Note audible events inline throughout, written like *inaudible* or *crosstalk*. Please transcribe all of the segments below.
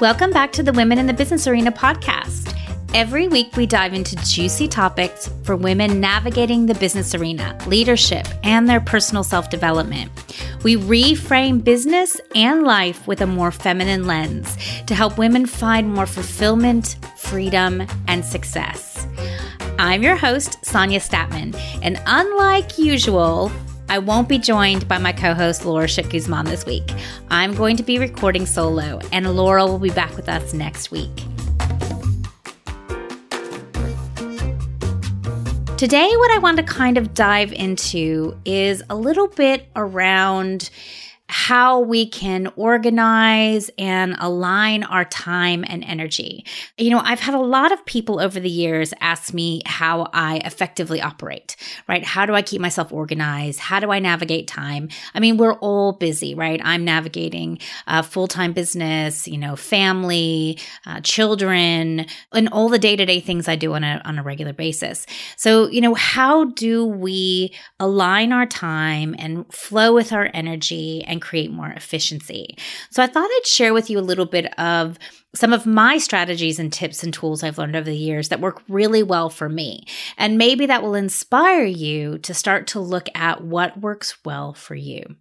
Welcome back to the Women in the Business Arena podcast. Every week, we dive into juicy topics for women navigating the business arena, leadership, and their personal self development. We reframe business and life with a more feminine lens to help women find more fulfillment, freedom, and success. I'm your host, Sonia Statman, and unlike usual, I won't be joined by my co host, Laura Schick Guzman, this week. I'm going to be recording solo, and Laura will be back with us next week. Today, what I want to kind of dive into is a little bit around how we can organize and align our time and energy. You know, I've had a lot of people over the years ask me how I effectively operate, right? How do I keep myself organized? How do I navigate time? I mean, we're all busy, right? I'm navigating full time business, you know, family, uh, children, and all the day to day things I do on a, on a regular basis. So, you know, how do we align our time and flow with our energy and create more efficiency. So I thought I'd share with you a little bit of some of my strategies and tips and tools I've learned over the years that work really well for me. And maybe that will inspire you to start to look at what works well for you.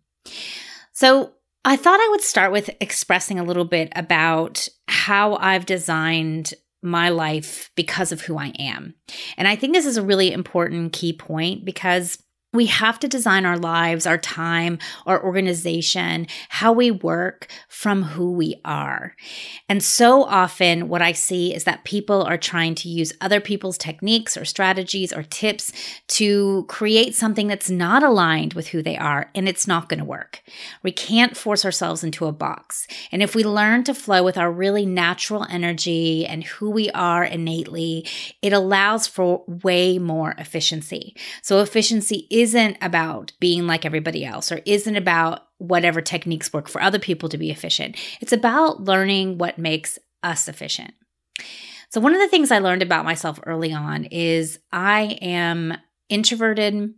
So I thought I would start with expressing a little bit about how I've designed my life because of who I am. And I think this is a really important key point because we have to design our lives, our time, our organization, how we work from who we are. And so often, what I see is that people are trying to use other people's techniques or strategies or tips to create something that's not aligned with who they are, and it's not going to work. We can't force ourselves into a box. And if we learn to flow with our really natural energy and who we are innately, it allows for way more efficiency. So, efficiency isn't about being like everybody else or isn't about whatever techniques work for other people to be efficient. It's about learning what makes us efficient. So, one of the things I learned about myself early on is I am introverted.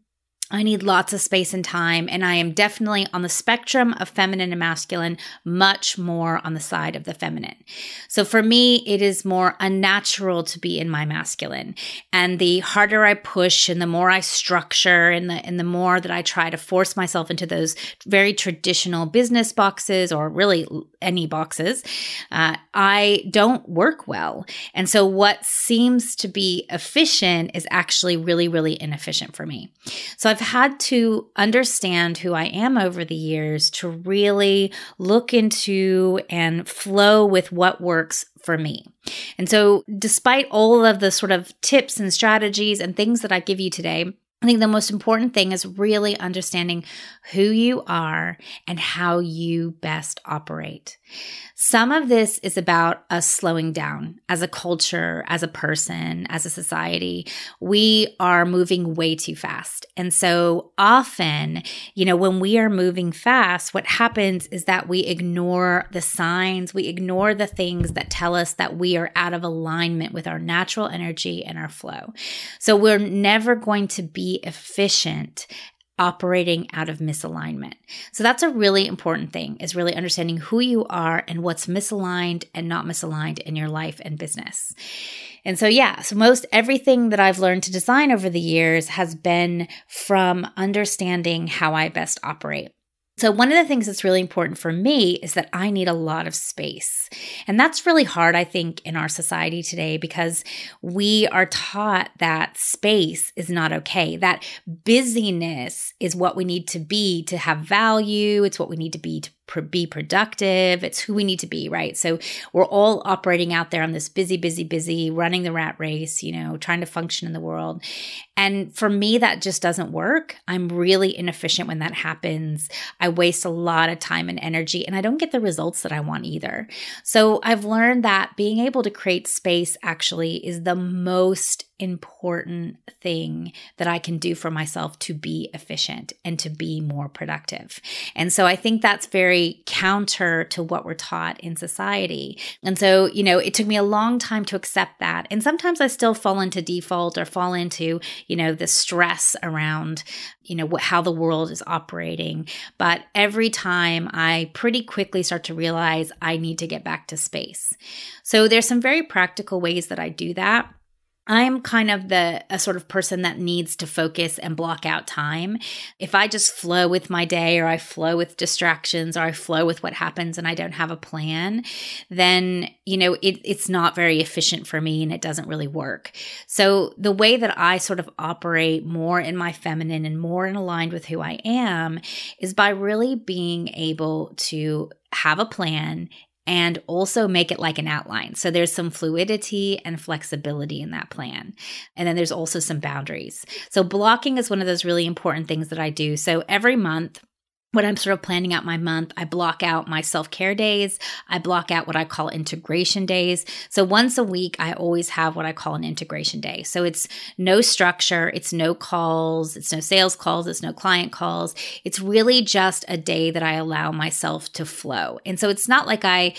I need lots of space and time, and I am definitely on the spectrum of feminine and masculine, much more on the side of the feminine. So for me, it is more unnatural to be in my masculine. And the harder I push and the more I structure and the and the more that I try to force myself into those very traditional business boxes or really any boxes, uh, I don't work well. And so what seems to be efficient is actually really, really inefficient for me. So I've had to understand who I am over the years to really look into and flow with what works for me. And so, despite all of the sort of tips and strategies and things that I give you today, I think the most important thing is really understanding who you are and how you best operate. Some of this is about us slowing down as a culture, as a person, as a society. We are moving way too fast. And so often, you know, when we are moving fast, what happens is that we ignore the signs, we ignore the things that tell us that we are out of alignment with our natural energy and our flow. So we're never going to be efficient operating out of misalignment. So that's a really important thing is really understanding who you are and what's misaligned and not misaligned in your life and business. And so yeah, so most everything that I've learned to design over the years has been from understanding how I best operate. So, one of the things that's really important for me is that I need a lot of space. And that's really hard, I think, in our society today because we are taught that space is not okay, that busyness is what we need to be to have value, it's what we need to be to be productive. It's who we need to be, right? So we're all operating out there on this busy, busy, busy, running the rat race, you know, trying to function in the world. And for me, that just doesn't work. I'm really inefficient when that happens. I waste a lot of time and energy, and I don't get the results that I want either. So I've learned that being able to create space actually is the most important thing that I can do for myself to be efficient and to be more productive. And so I think that's very counter to what we're taught in society. And so, you know, it took me a long time to accept that. And sometimes I still fall into default or fall into, you know, the stress around, you know, how the world is operating. But every time I pretty quickly start to realize I need to get back to space. So there's some very practical ways that I do that. I'm kind of the a sort of person that needs to focus and block out time. If I just flow with my day or I flow with distractions or I flow with what happens and I don't have a plan, then, you know, it, it's not very efficient for me and it doesn't really work. So the way that I sort of operate more in my feminine and more in aligned with who I am is by really being able to have a plan and also make it like an outline. So there's some fluidity and flexibility in that plan. And then there's also some boundaries. So blocking is one of those really important things that I do. So every month, when I'm sort of planning out my month, I block out my self care days. I block out what I call integration days. So once a week, I always have what I call an integration day. So it's no structure, it's no calls, it's no sales calls, it's no client calls. It's really just a day that I allow myself to flow. And so it's not like I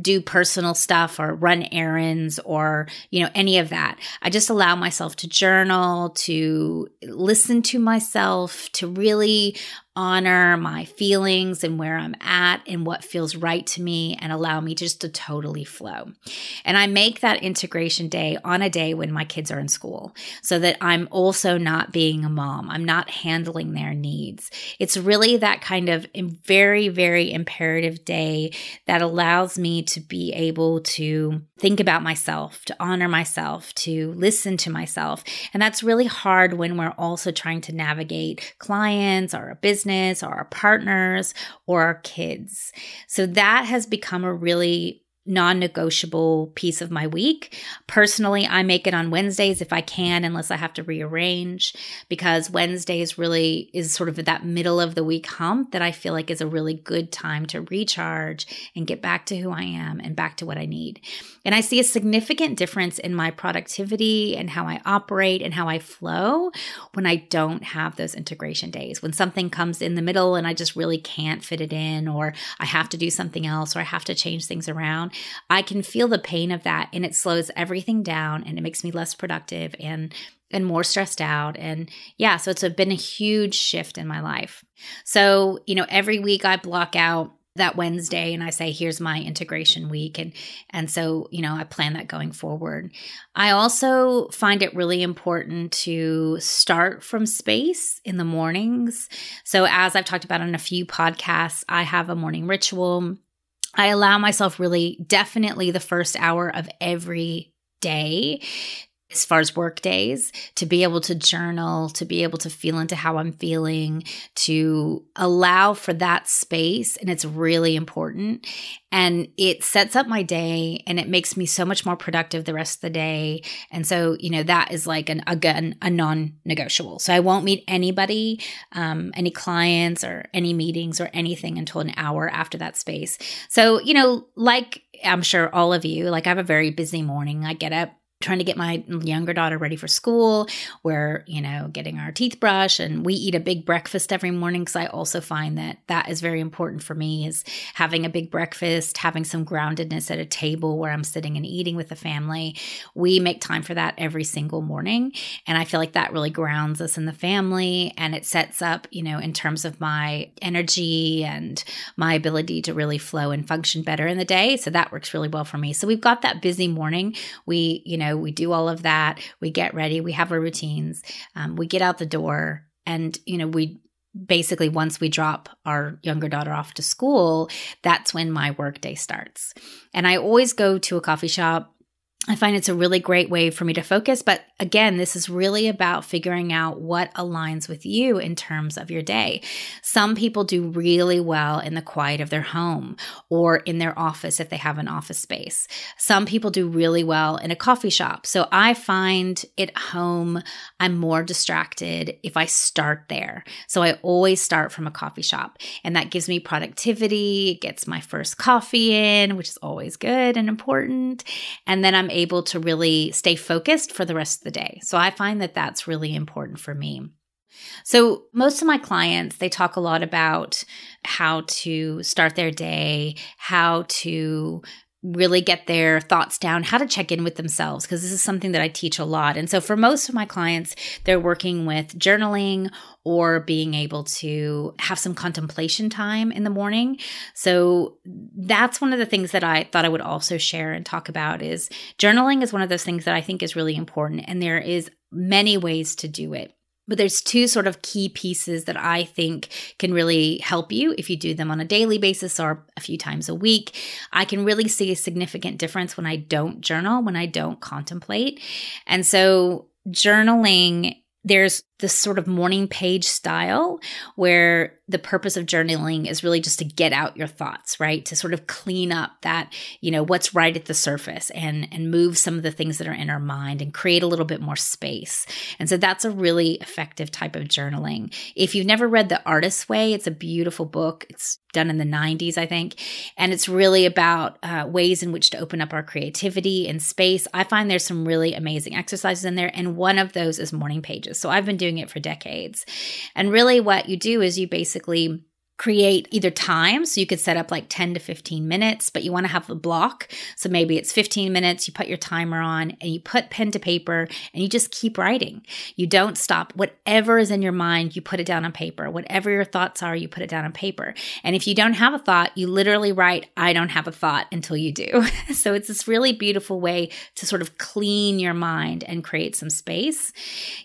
do personal stuff or run errands or, you know, any of that. I just allow myself to journal, to listen to myself, to really honor my feelings and where I'm at and what feels right to me and allow me just to totally flow. And I make that integration day on a day when my kids are in school so that I'm also not being a mom. I'm not handling their needs. It's really that kind of very, very imperative day that allows me to be able to think about myself, to honor myself, to listen to myself. And that's really hard when we're also trying to navigate clients or a business business or our partners or our kids. So that has become a really non negotiable piece of my week. Personally, I make it on Wednesdays if I can, unless I have to rearrange, because Wednesdays really is sort of that middle of the week hump that I feel like is a really good time to recharge and get back to who I am and back to what I need. And I see a significant difference in my productivity and how I operate and how I flow when I don't have those integration days. When something comes in the middle and I just really can't fit it in, or I have to do something else, or I have to change things around I can feel the pain of that and it slows everything down and it makes me less productive and and more stressed out and yeah so it's been a huge shift in my life so you know every week i block out that Wednesday and I say here's my integration week and and so you know I plan that going forward. I also find it really important to start from space in the mornings. So as I've talked about on a few podcasts, I have a morning ritual I allow myself really definitely the first hour of every day as far as work days, to be able to journal, to be able to feel into how I'm feeling, to allow for that space. And it's really important. And it sets up my day and it makes me so much more productive the rest of the day. And so, you know, that is like an, again, a non negotiable. So I won't meet anybody, um, any clients or any meetings or anything until an hour after that space. So, you know, like I'm sure all of you, like I have a very busy morning. I get up trying to get my younger daughter ready for school. We're, you know, getting our teeth brushed and we eat a big breakfast every morning because I also find that that is very important for me is having a big breakfast, having some groundedness at a table where I'm sitting and eating with the family. We make time for that every single morning. And I feel like that really grounds us in the family and it sets up, you know, in terms of my energy and my ability to really flow and function better in the day. So that works really well for me. So we've got that busy morning. We, you know, know, we do all of that. We get ready. We have our routines. Um, we get out the door, and you know, we basically once we drop our younger daughter off to school, that's when my workday starts. And I always go to a coffee shop I find it's a really great way for me to focus. But again, this is really about figuring out what aligns with you in terms of your day. Some people do really well in the quiet of their home or in their office if they have an office space. Some people do really well in a coffee shop. So I find at home, I'm more distracted if I start there. So I always start from a coffee shop and that gives me productivity. It gets my first coffee in, which is always good and important. And then I'm Able to really stay focused for the rest of the day. So I find that that's really important for me. So, most of my clients, they talk a lot about how to start their day, how to really get their thoughts down, how to check in with themselves, because this is something that I teach a lot. And so for most of my clients, they're working with journaling or being able to have some contemplation time in the morning. So that's one of the things that I thought I would also share and talk about is journaling is one of those things that I think is really important and there is many ways to do it. But there's two sort of key pieces that I think can really help you if you do them on a daily basis or a few times a week. I can really see a significant difference when I don't journal, when I don't contemplate. And so journaling there's this sort of morning page style where the purpose of journaling is really just to get out your thoughts right? To sort of clean up that you know what's right at the surface and and move some of the things that are in our mind and create a little bit more space. And so that's a really effective type of journaling. If you've never read the artist's way it's a beautiful book. It's done in the 90s i think. And it's really about uh, ways in which to open up our creativity and space. I find there's some really amazing exercises in there and one of those is morning pages. So i've been doing it for decades. And really what you do is you basically create either time. So you could set up like 10 to 15 minutes, but you want to have the block. So maybe it's 15 minutes, you put your timer on and you put pen to paper and you just keep writing. You don't stop. Whatever is in your mind, you put it down on paper. Whatever your thoughts are, you put it down on paper. And if you don't have a thought, you literally write, I don't have a thought until you do. *laughs* so it's this really beautiful way to sort of clean your mind and create some space.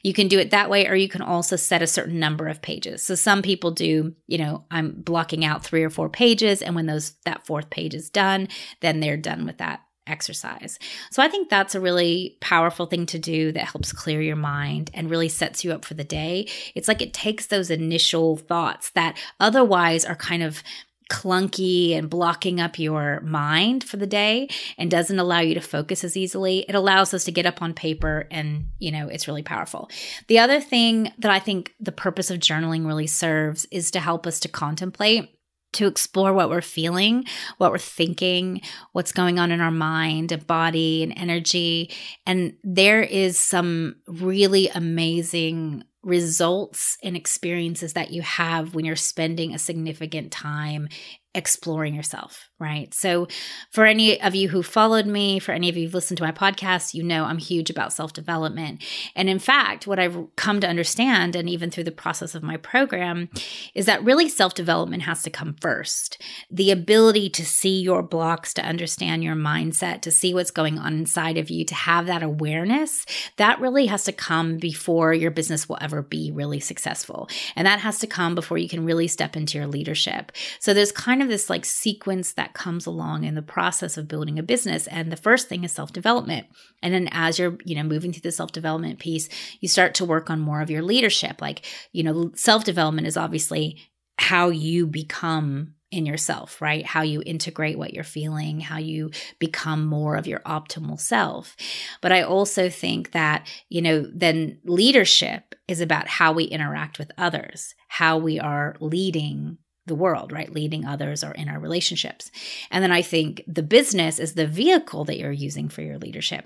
You can do it that way, or you can also set a certain number of pages. So some people do, you know, I'm I'm blocking out three or four pages. And when those that fourth page is done, then they're done with that exercise. So I think that's a really powerful thing to do that helps clear your mind and really sets you up for the day. It's like it takes those initial thoughts that otherwise are kind of clunky and blocking up your mind for the day and doesn't allow you to focus as easily. It allows us to get up on paper and, you know, it's really powerful. The other thing that I think the purpose of journaling really serves is to help us to contemplate to explore what we're feeling, what we're thinking, what's going on in our mind and body and energy. And there is some really amazing results and experiences that you have when you're spending a significant time exploring yourself, right? So, for any of you who followed me, for any of you who've listened to my podcast, you know I'm huge about self development. And in fact, what I've come to understand, and even through the process of my program, is that really self development has to come first. The ability to see your blocks, to understand your mindset, to see what's going on inside of you, to have that awareness, that really has to come before your business will ever be really successful. And that has to come before you can really step into your leadership. So, there's kind of of this like sequence that comes along in the process of building a business. And the first thing is self development. And then as you're, you know, moving through the self development piece, you start to work on more of your leadership. Like, you know, self development is obviously how you become in yourself, right? How you integrate what you're feeling, how you become more of your optimal self. But I also think that, you know, then leadership is about how we interact with others, how we are leading the world, right? Leading others or in our relationships. And then I think the business is the vehicle that you're using for your leadership.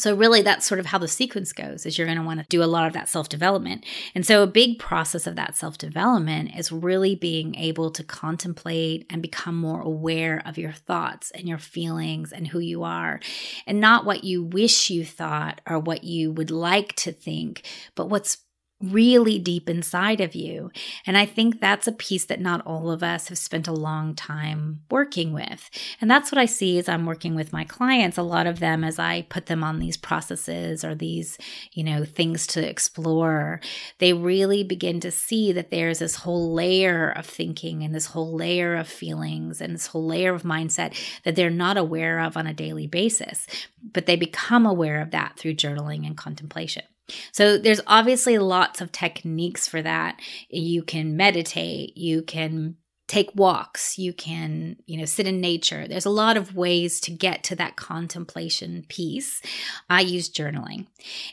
So really that's sort of how the sequence goes is you're going to want to do a lot of that self-development. And so a big process of that self-development is really being able to contemplate and become more aware of your thoughts and your feelings and who you are and not what you wish you thought or what you would like to think, but what's really deep inside of you. And I think that's a piece that not all of us have spent a long time working with. And that's what I see as I'm working with my clients. A lot of them, as I put them on these processes or these, you know, things to explore, they really begin to see that there's this whole layer of thinking and this whole layer of feelings and this whole layer of mindset that they're not aware of on a daily basis. But they become aware of that through journaling and contemplation. So there's obviously lots of techniques for that. You can meditate, you can take walks, you can, you know, sit in nature. There's a lot of ways to get to that contemplation piece. I use journaling.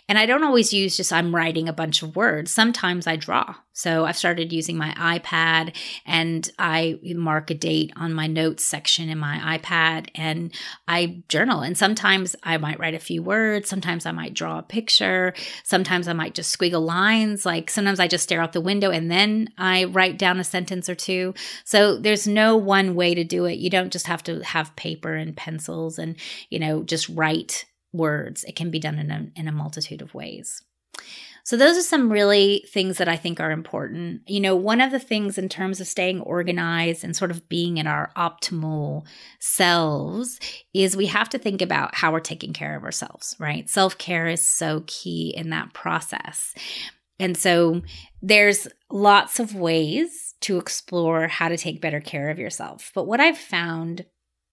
And I don't always use just I'm writing a bunch of words. Sometimes I draw. So I've started using my iPad and I mark a date on my notes section in my iPad and I journal. And sometimes I might write a few words. Sometimes I might draw a picture. Sometimes I might just squiggle lines. Like sometimes I just stare out the window and then I write down a sentence or two. So there's no one way to do it. You don't just have to have paper and pencils and, you know, just write words. It can be done in a, in a multitude of ways. So, those are some really things that I think are important. You know, one of the things in terms of staying organized and sort of being in our optimal selves is we have to think about how we're taking care of ourselves, right? Self care is so key in that process. And so, there's lots of ways to explore how to take better care of yourself. But what I've found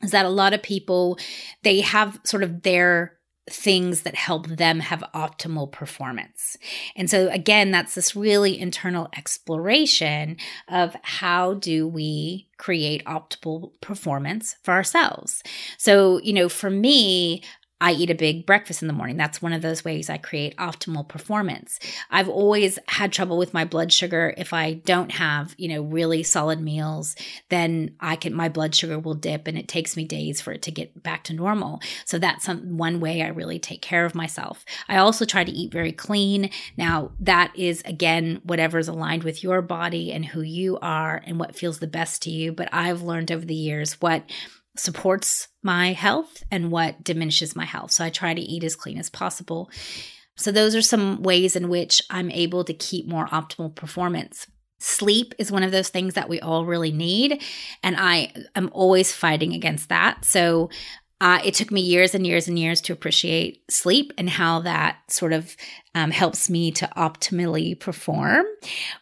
is that a lot of people they have sort of their things that help them have optimal performance. And so again, that's this really internal exploration of how do we create optimal performance for ourselves. So, you know, for me, I eat a big breakfast in the morning. That's one of those ways I create optimal performance. I've always had trouble with my blood sugar. If I don't have, you know, really solid meals, then I can my blood sugar will dip and it takes me days for it to get back to normal. So that's some, one way I really take care of myself. I also try to eat very clean. Now, that is again whatever's aligned with your body and who you are and what feels the best to you, but I've learned over the years what supports my health and what diminishes my health. So I try to eat as clean as possible. So those are some ways in which I'm able to keep more optimal performance. Sleep is one of those things that we all really need. And I am always fighting against that. So uh, it took me years and years and years to appreciate sleep and how that sort of um, helps me to optimally perform.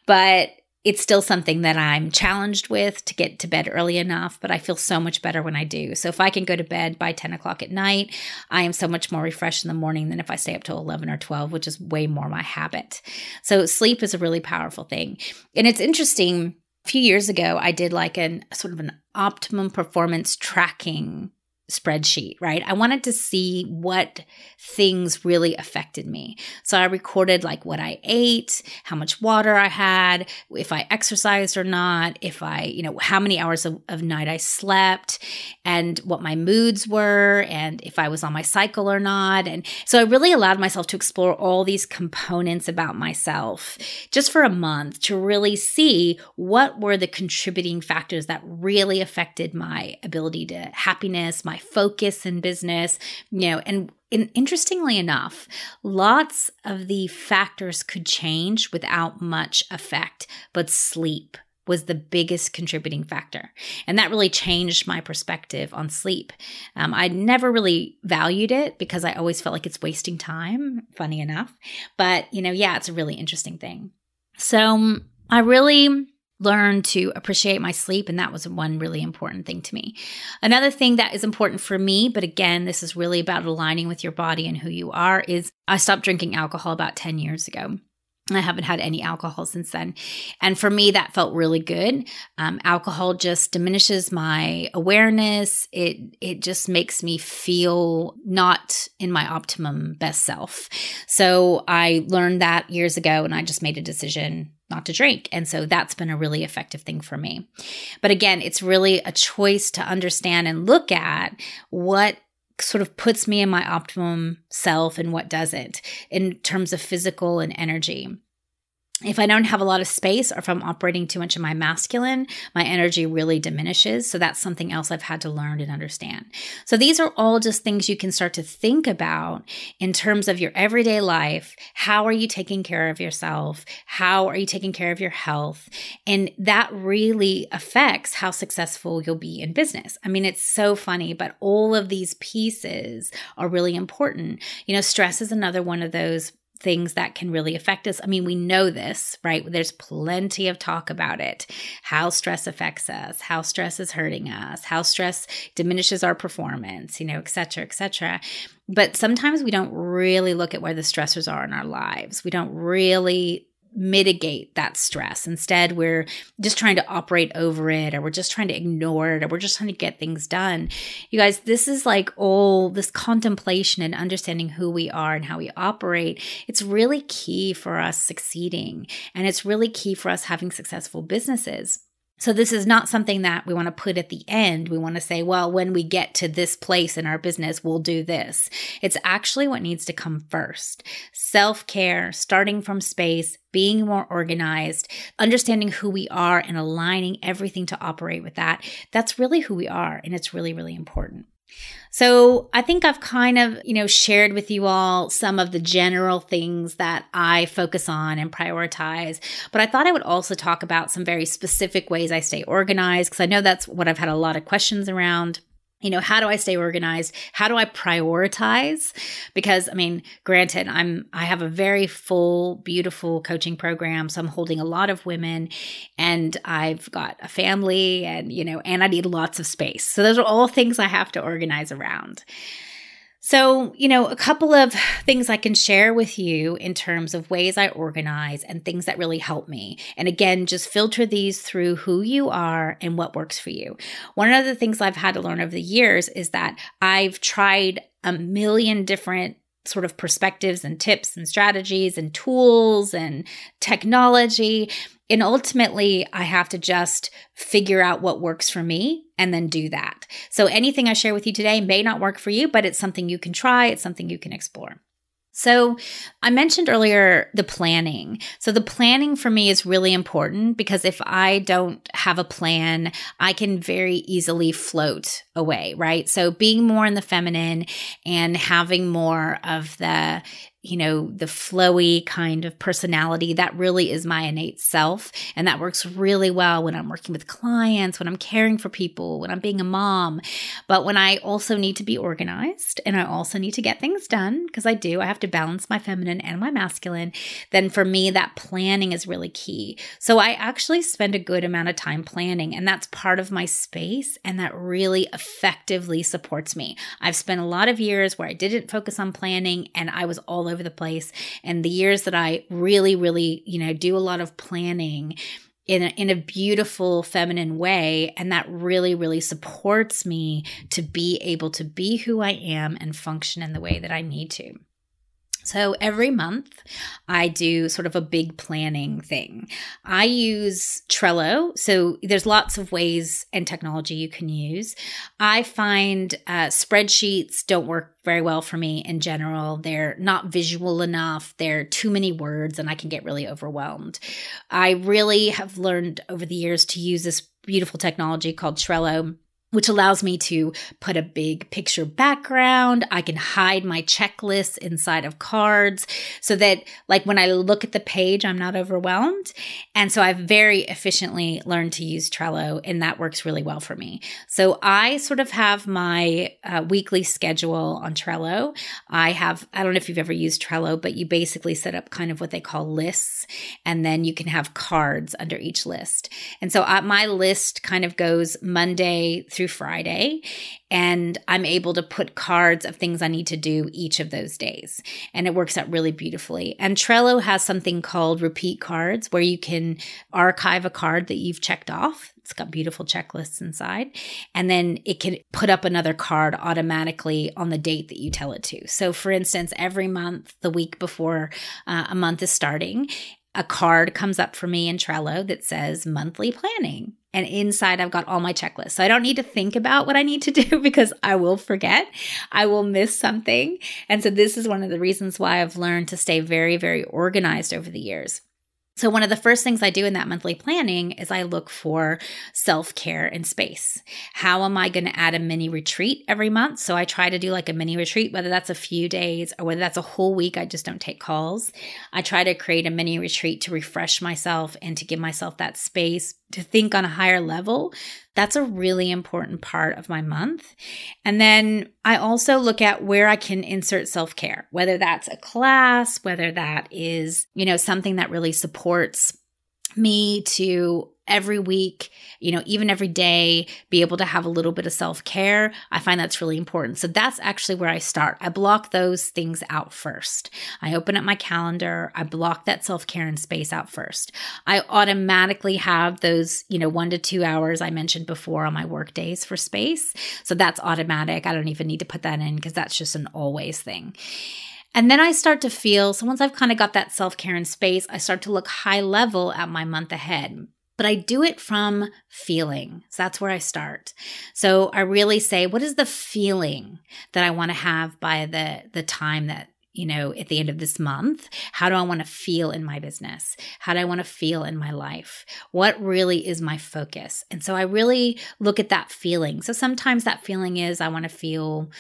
But it's still something that I'm challenged with to get to bed early enough, but I feel so much better when I do. So if I can go to bed by 10 o'clock at night, I am so much more refreshed in the morning than if I stay up till 11 or 12, which is way more my habit. So sleep is a really powerful thing. And it's interesting. A few years ago, I did like an sort of an optimum performance tracking spreadsheet, right? I wanted to see what things really affected me. So I recorded like what I ate, how much water I had, if I exercised or not, if I, you know, how many hours of, of night I slept, and what my moods were, and if I was on my cycle or not. And so I really allowed myself to explore all these components about myself just for a month to really see what were the contributing factors that really affected my ability to happiness, my focus in business, you know, and and interestingly enough, lots of the factors could change without much effect, but sleep was the biggest contributing factor. And that really changed my perspective on sleep. Um, I never really valued it because I always felt like it's wasting time, funny enough. But, you know, yeah, it's a really interesting thing. So I really learn to appreciate my sleep. And that was one really important thing to me. Another thing that is important for me, but again, this is really about aligning with your body and who you are, is I stopped drinking alcohol about 10 years ago. I haven't had any alcohol since then. And for me, that felt really good. Um, alcohol just diminishes my awareness. It, it just makes me feel not in my optimum best self. So I learned that years ago and I just made a decision not to drink. And so that's been a really effective thing for me. But again, it's really a choice to understand and look at what sort of puts me in my optimum self and what doesn't in terms of physical and energy if I don't have a lot of space or if I'm operating too much in my masculine, my energy really diminishes. So that's something else I've had to learn and understand. So these are all just things you can start to think about in terms of your everyday life. How are you taking care of yourself? How are you taking care of your health? And that really affects how successful you'll be in business. I mean, it's so funny, but all of these pieces are really important. You know, stress is another one of those things that can really affect us. I mean, we know this, right? There's plenty of talk about it. How stress affects us, how stress is hurting us, how stress diminishes our performance, you know, et cetera, et cetera. But sometimes we don't really look at where the stressors are in our lives. We don't really mitigate that stress. Instead, we're just trying to operate over it or we're just trying to ignore it or we're just trying to get things done. You guys, this is like all this contemplation and understanding who we are and how we operate. It's really key for us succeeding and it's really key for us having successful businesses. So, this is not something that we want to put at the end. We want to say, well, when we get to this place in our business, we'll do this. It's actually what needs to come first self care, starting from space, being more organized, understanding who we are, and aligning everything to operate with that. That's really who we are. And it's really, really important. So I think I've kind of, you know, shared with you all some of the general things that I focus on and prioritize. But I thought I would also talk about some very specific ways I stay organized because I know that's what I've had a lot of questions around you know how do i stay organized? How do i prioritize? Because i mean granted i'm i have a very full beautiful coaching program so i'm holding a lot of women and i've got a family and you know and i need lots of space. So those are all things i have to organize around so, you know, a couple of things I can share with you in terms of ways I organize and things that really help me. And again, just filter these through who you are and what works for you. One of the things I've had to learn over the years is that I've tried a million different sort of perspectives and tips and strategies and tools and technology. And ultimately, I have to just figure out what works for me and then do that. So anything I share with you today may not work for you, but it's something you can try, it's something you can explore. So, I mentioned earlier the planning. So, the planning for me is really important because if I don't have a plan, I can very easily float away, right? So, being more in the feminine and having more of the you know, the flowy kind of personality. That really is my innate self. And that works really well when I'm working with clients, when I'm caring for people, when I'm being a mom. But when I also need to be organized and I also need to get things done, because I do, I have to balance my feminine and my masculine, then for me, that planning is really key. So I actually spend a good amount of time planning, and that's part of my space. And that really effectively supports me. I've spent a lot of years where I didn't focus on planning and I was all over the place. And the years that I really, really, you know, do a lot of planning in a, in a beautiful feminine way and that really really supports me to be able to be who I am and function in the way that I need to. So every month, I do sort of a big planning thing. I use Trello. So there's lots of ways and technology you can use. I find uh, spreadsheets don't work very well for me in general. They're not visual enough. They're too many words, and I can get really overwhelmed. I really have learned over the years to use this beautiful technology called Trello which allows me to put a big picture background. I can hide my checklists inside of cards so that, like, when I look at the page, I'm not overwhelmed. And so I've very efficiently learned to use Trello, and that works really well for me. So I sort of have my uh, weekly schedule on Trello. I have, I don't know if you've ever used Trello, but you basically set up kind of what they call lists, and then you can have cards under each list. And so I, my list kind of goes Monday through through Friday. And I'm able to put cards of things I need to do each of those days. And it works out really beautifully. And Trello has something called repeat cards where you can archive a card that you've checked off. It's got beautiful checklists inside. And then it can put up another card automatically on the date that you tell it to. So, for instance, every month, the week before uh, a month is starting, a card comes up for me in Trello that says monthly planning. And inside, I've got all my checklists. So I don't need to think about what I need to *laughs* do because I will forget. I will miss something. And so this is one of the reasons why I've learned to stay very, very organized over the years. So, one of the first things I do in that monthly planning is I look for self care and space. How am I going to add a mini retreat every month? So, I try to do like a mini retreat, whether that's a few days or whether that's a whole week. I just don't take calls. I try to create a mini retreat to refresh myself and to give myself that space to think on a higher level. That's a really important part of my month. And then I also look at where I can insert self care, whether that's a class, whether that is, you know, something that really supports me to every week, you know, even every day, be able to have a little bit of self care. I find that's really important. So that's actually where I start. I block those things out first. I open up my calendar. I block that self care and space out first. I automatically have those, you know, one to two hours I mentioned before on my work days for space. So that's automatic. I don't even need to put that in because that's just an always thing. And then I start to feel, so once I've kind of got that self care in space, I start to look high level at my month ahead. But I do it from feeling. So that's where I start. So I really say, what is the feeling that I want to have by the, the time that you know, at the end of this month? How do I want to feel in my business? How do I want to feel in my life? What really is my focus? And so I really look at that feeling. So sometimes that feeling is I want to feel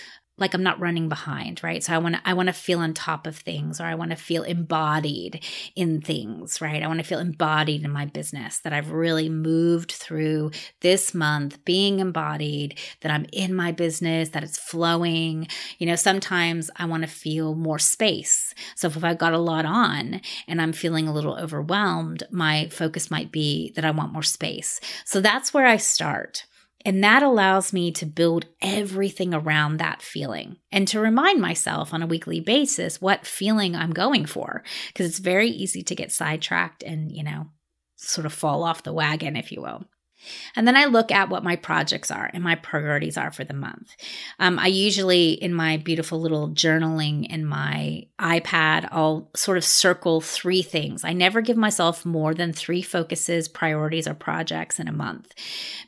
like I'm not running behind, right? So I want to I want to feel on top of things or I want to feel embodied in things, right? I want to feel embodied in my business that I've really moved through this month being embodied, that I'm in my business, that it's flowing. You know, sometimes I want to feel more space. So if I've got a lot on and I'm feeling a little overwhelmed, my focus might be that I want more space. So that's where I start. And that allows me to build everything around that feeling and to remind myself on a weekly basis what feeling I'm going for. Because it's very easy to get sidetracked and, you know, sort of fall off the wagon, if you will. And then I look at what my projects are and my priorities are for the month. Um, I usually, in my beautiful little journaling in my iPad, I'll sort of circle three things. I never give myself more than three focuses, priorities, or projects in a month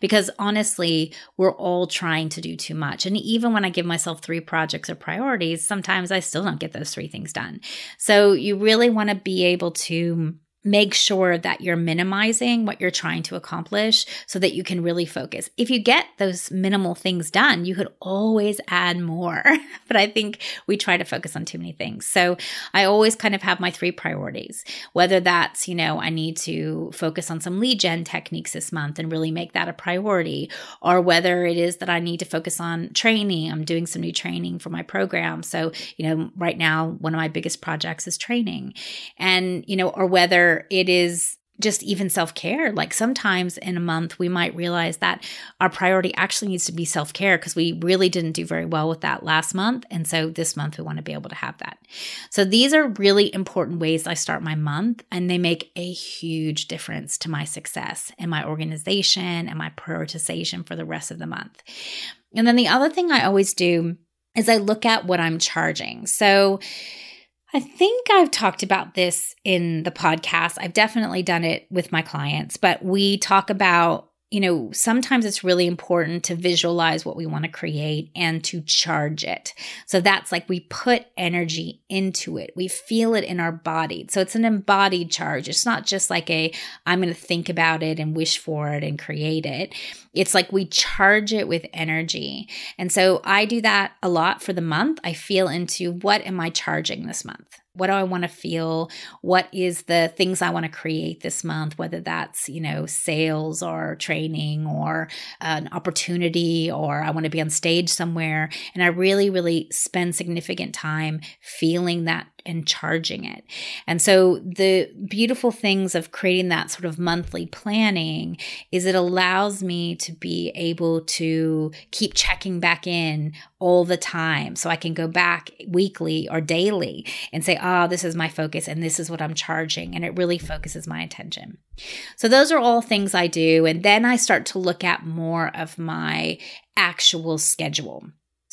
because honestly, we're all trying to do too much. And even when I give myself three projects or priorities, sometimes I still don't get those three things done. So you really want to be able to make sure that you're minimizing what you're trying to accomplish so that you can really focus. If you get those minimal things done, you could always add more. *laughs* but I think we try to focus on too many things. So I always kind of have my three priorities, whether that's, you know, I need to focus on some lead gen techniques this month and really make that a priority, or whether it is that I need to focus on training. I'm doing some new training for my program. So, you know, right now, one of my biggest projects is training. And, you know, or whether it is just even self care. Like sometimes in a month, we might realize that our priority actually needs to be self care because we really didn't do very well with that last month. And so this month, we want to be able to have that. So these are really important ways I start my month, and they make a huge difference to my success and my organization and my prioritization for the rest of the month. And then the other thing I always do is I look at what I'm charging. So, I think I've talked about this in the podcast. I've definitely done it with my clients, but we talk about you know, sometimes it's really important to visualize what we want to create and to charge it. So that's like we put energy into it. We feel it in our body. So it's an embodied charge. It's not just like a, I'm going to think about it and wish for it and create it. It's like we charge it with energy. And so I do that a lot for the month. I feel into what am I charging this month? What do I want to feel? What is the things I want to create this month, whether that's, you know, sales or training or an opportunity or I want to be on stage somewhere. And I really, really spend significant time feeling that and charging it. And so the beautiful things of creating that sort of monthly planning is it allows me to be able to keep checking back in all the time. So I can go back weekly or daily and say, oh, this is my focus and this is what I'm charging. And it really focuses my attention. So those are all things I do. And then I start to look at more of my actual schedule.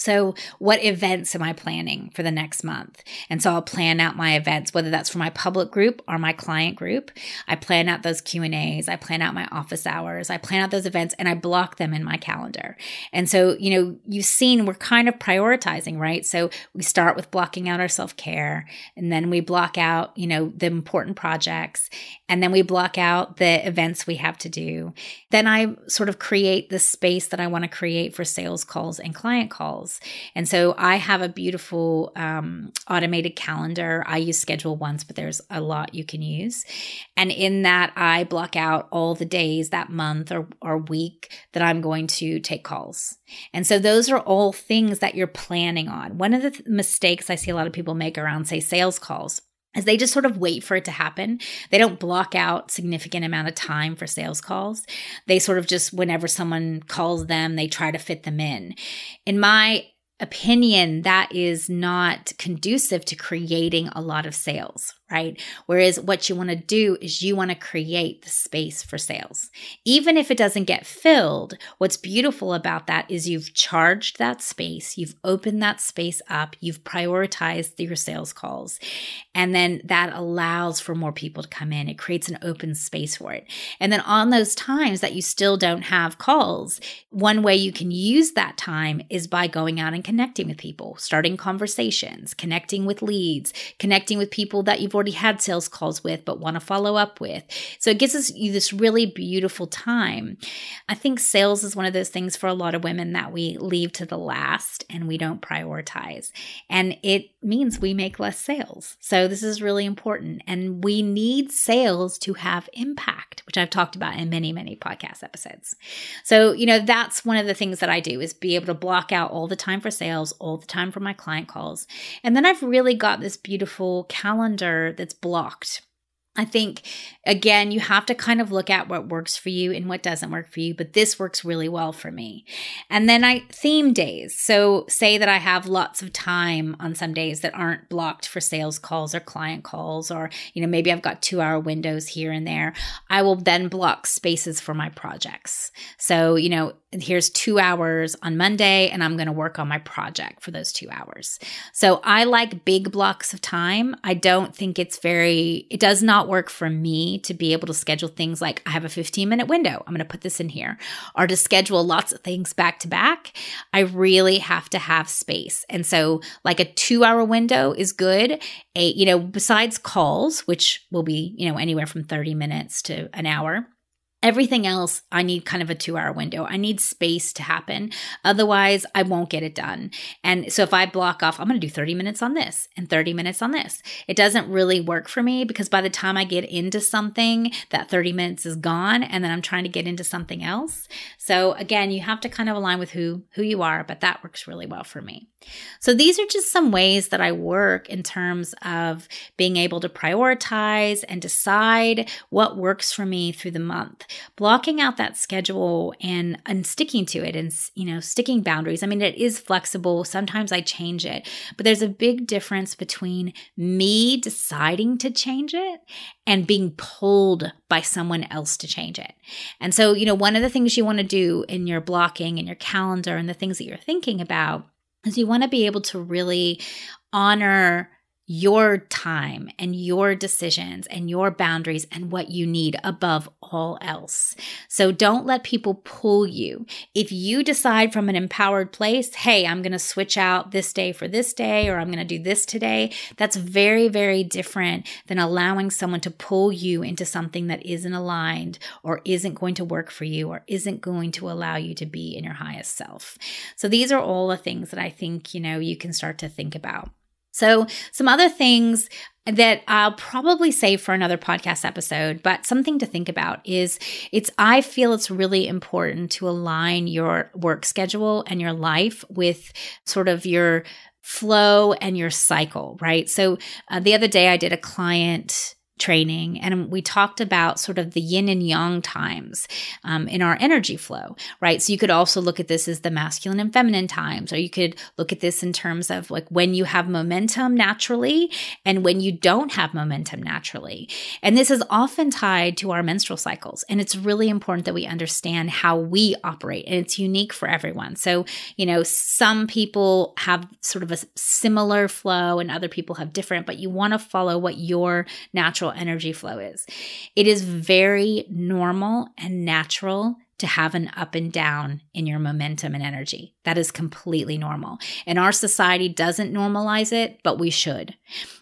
So, what events am I planning for the next month? And so I'll plan out my events, whether that's for my public group or my client group. I plan out those Q and A's. I plan out my office hours. I plan out those events and I block them in my calendar. And so, you know, you've seen we're kind of prioritizing, right? So we start with blocking out our self care and then we block out, you know, the important projects and then we block out the events we have to do. Then I sort of create the space that I want to create for sales calls and client calls. And so I have a beautiful um, automated calendar. I use Schedule Once, but there's a lot you can use. And in that, I block out all the days that month or, or week that I'm going to take calls. And so those are all things that you're planning on. One of the th- mistakes I see a lot of people make around, say, sales calls is they just sort of wait for it to happen. They don't block out significant amount of time for sales calls. They sort of just whenever someone calls them, they try to fit them in. In my opinion, that is not conducive to creating a lot of sales right? Whereas what you want to do is you want to create the space for sales. Even if it doesn't get filled, what's beautiful about that is you've charged that space, you've opened that space up, you've prioritized your sales calls, and then that allows for more people to come in. It creates an open space for it. And then on those times that you still don't have calls, one way you can use that time is by going out and connecting with people, starting conversations, connecting with leads, connecting with people that you've already had sales calls with but want to follow up with. So it gives us you this really beautiful time. I think sales is one of those things for a lot of women that we leave to the last and we don't prioritize. And it means we make less sales. So this is really important and we need sales to have impact, which I've talked about in many many podcast episodes. So, you know, that's one of the things that I do is be able to block out all the time for sales, all the time for my client calls. And then I've really got this beautiful calendar that's blocked. I think, again, you have to kind of look at what works for you and what doesn't work for you, but this works really well for me. And then I theme days. So, say that I have lots of time on some days that aren't blocked for sales calls or client calls, or, you know, maybe I've got two hour windows here and there. I will then block spaces for my projects. So, you know, here's two hours on Monday, and I'm going to work on my project for those two hours. So I like big blocks of time. I don't think it's very, it does not work for me to be able to schedule things like I have a 15 minute window. I'm going to put this in here, or to schedule lots of things back to back. I really have to have space. And so, like a two hour window is good. A, you know, besides calls, which will be, you know, anywhere from 30 minutes to an hour Everything else, I need kind of a two hour window. I need space to happen. Otherwise, I won't get it done. And so if I block off, I'm going to do 30 minutes on this and 30 minutes on this. It doesn't really work for me because by the time I get into something, that 30 minutes is gone and then I'm trying to get into something else. So again, you have to kind of align with who, who you are, but that works really well for me. So these are just some ways that I work in terms of being able to prioritize and decide what works for me through the month. Blocking out that schedule and and sticking to it and you know sticking boundaries. I mean it is flexible. Sometimes i change it but there's a big difference between me deciding to change it and being pulled by someone else to change it. And so you know one of the things you want to do in your blocking and your calendar and the things that you're thinking about is you want to be able to really honor your time and your decisions and your boundaries and what you need above all else. So don't let people pull you. If you decide from an empowered place, hey, I'm going to switch out this day for this day, or I'm going to do this today, that's very, very different than allowing someone to pull you into something that isn't aligned or isn't going to work for you or isn't going to allow you to be in your highest self. So these are all the things that I think, you know, you can start to think about. So, some other things that I'll probably save for another podcast episode, but something to think about is it's, I feel it's really important to align your work schedule and your life with sort of your flow and your cycle, right? So, uh, the other day I did a client training and we talked about sort of the yin and yang times um, in our energy flow right? So you could also look at this as the masculine and feminine times or you could look at this in terms of like when you have momentum naturally and when you don't have momentum naturally. And this is often tied to our menstrual cycles and it's really important that we understand how we operate and it's unique for everyone. So you know some people have sort of a similar flow and other people have different but you want to follow what your energy flow is. It is very normal and natural to have an up and down in your momentum and energy. That is completely normal. And our society doesn't normalize it, but we should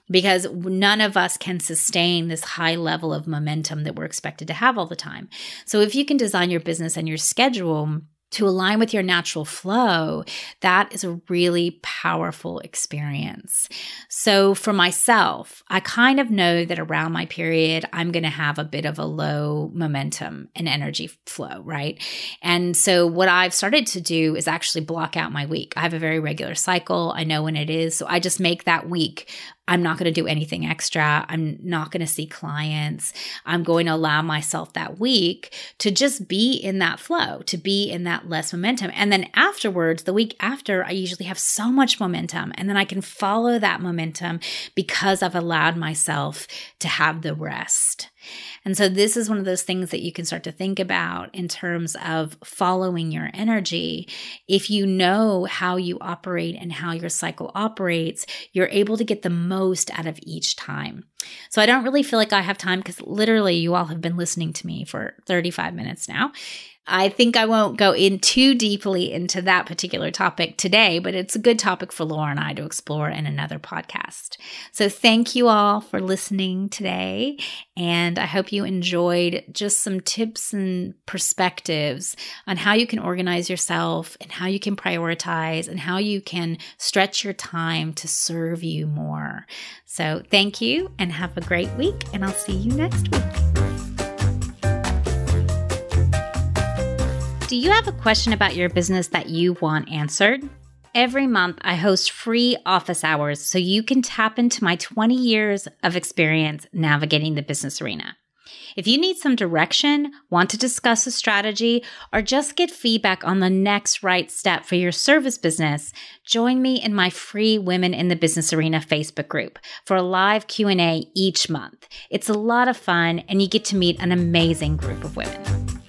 because none of us can sustain this high level of momentum that we're expected to have all the time. So if you can design your business and your schedule to align with your natural flow, that is a really powerful experience. So for myself, I kind of know that around my period, I'm going to have a bit of a low momentum and energy flow, right? And so what I've started to do is actually block out my week. I have a very regular cycle. I know when it is. So I just make that week I'm not going to do anything extra. I'm not going to see clients. I'm going to allow myself that week to just be in that flow, to be in that less momentum. And then afterwards, the week after, I usually have so much momentum. And then I can follow that momentum because I've allowed myself to have the rest. And so, this is one of those things that you can start to think about in terms of following your energy. If you know how you operate and how your cycle operates, you're able to get the most out of each time. So, I don't really feel like I have time because literally you all have been listening to me for 35 minutes now. I think I won't go in too deeply into that particular topic today, but it's a good topic for Laura and I to explore in another podcast. So thank you all for listening today. And I hope you enjoyed just some tips and perspectives on how you can organize yourself and how you can prioritize and how you can stretch your time to serve you more. So thank you and have a great week. And I'll see you next week. Do you have a question about your business that you want answered? Every month, I host free office hours so you can tap into my 20 years of experience navigating the business arena. If you need some direction, want to discuss a strategy, or just get feedback on the next right step for your service business, join me in my free Women in the Business Arena Facebook group for a live Q&A each month. It's a lot of fun and you get to meet an amazing group of women.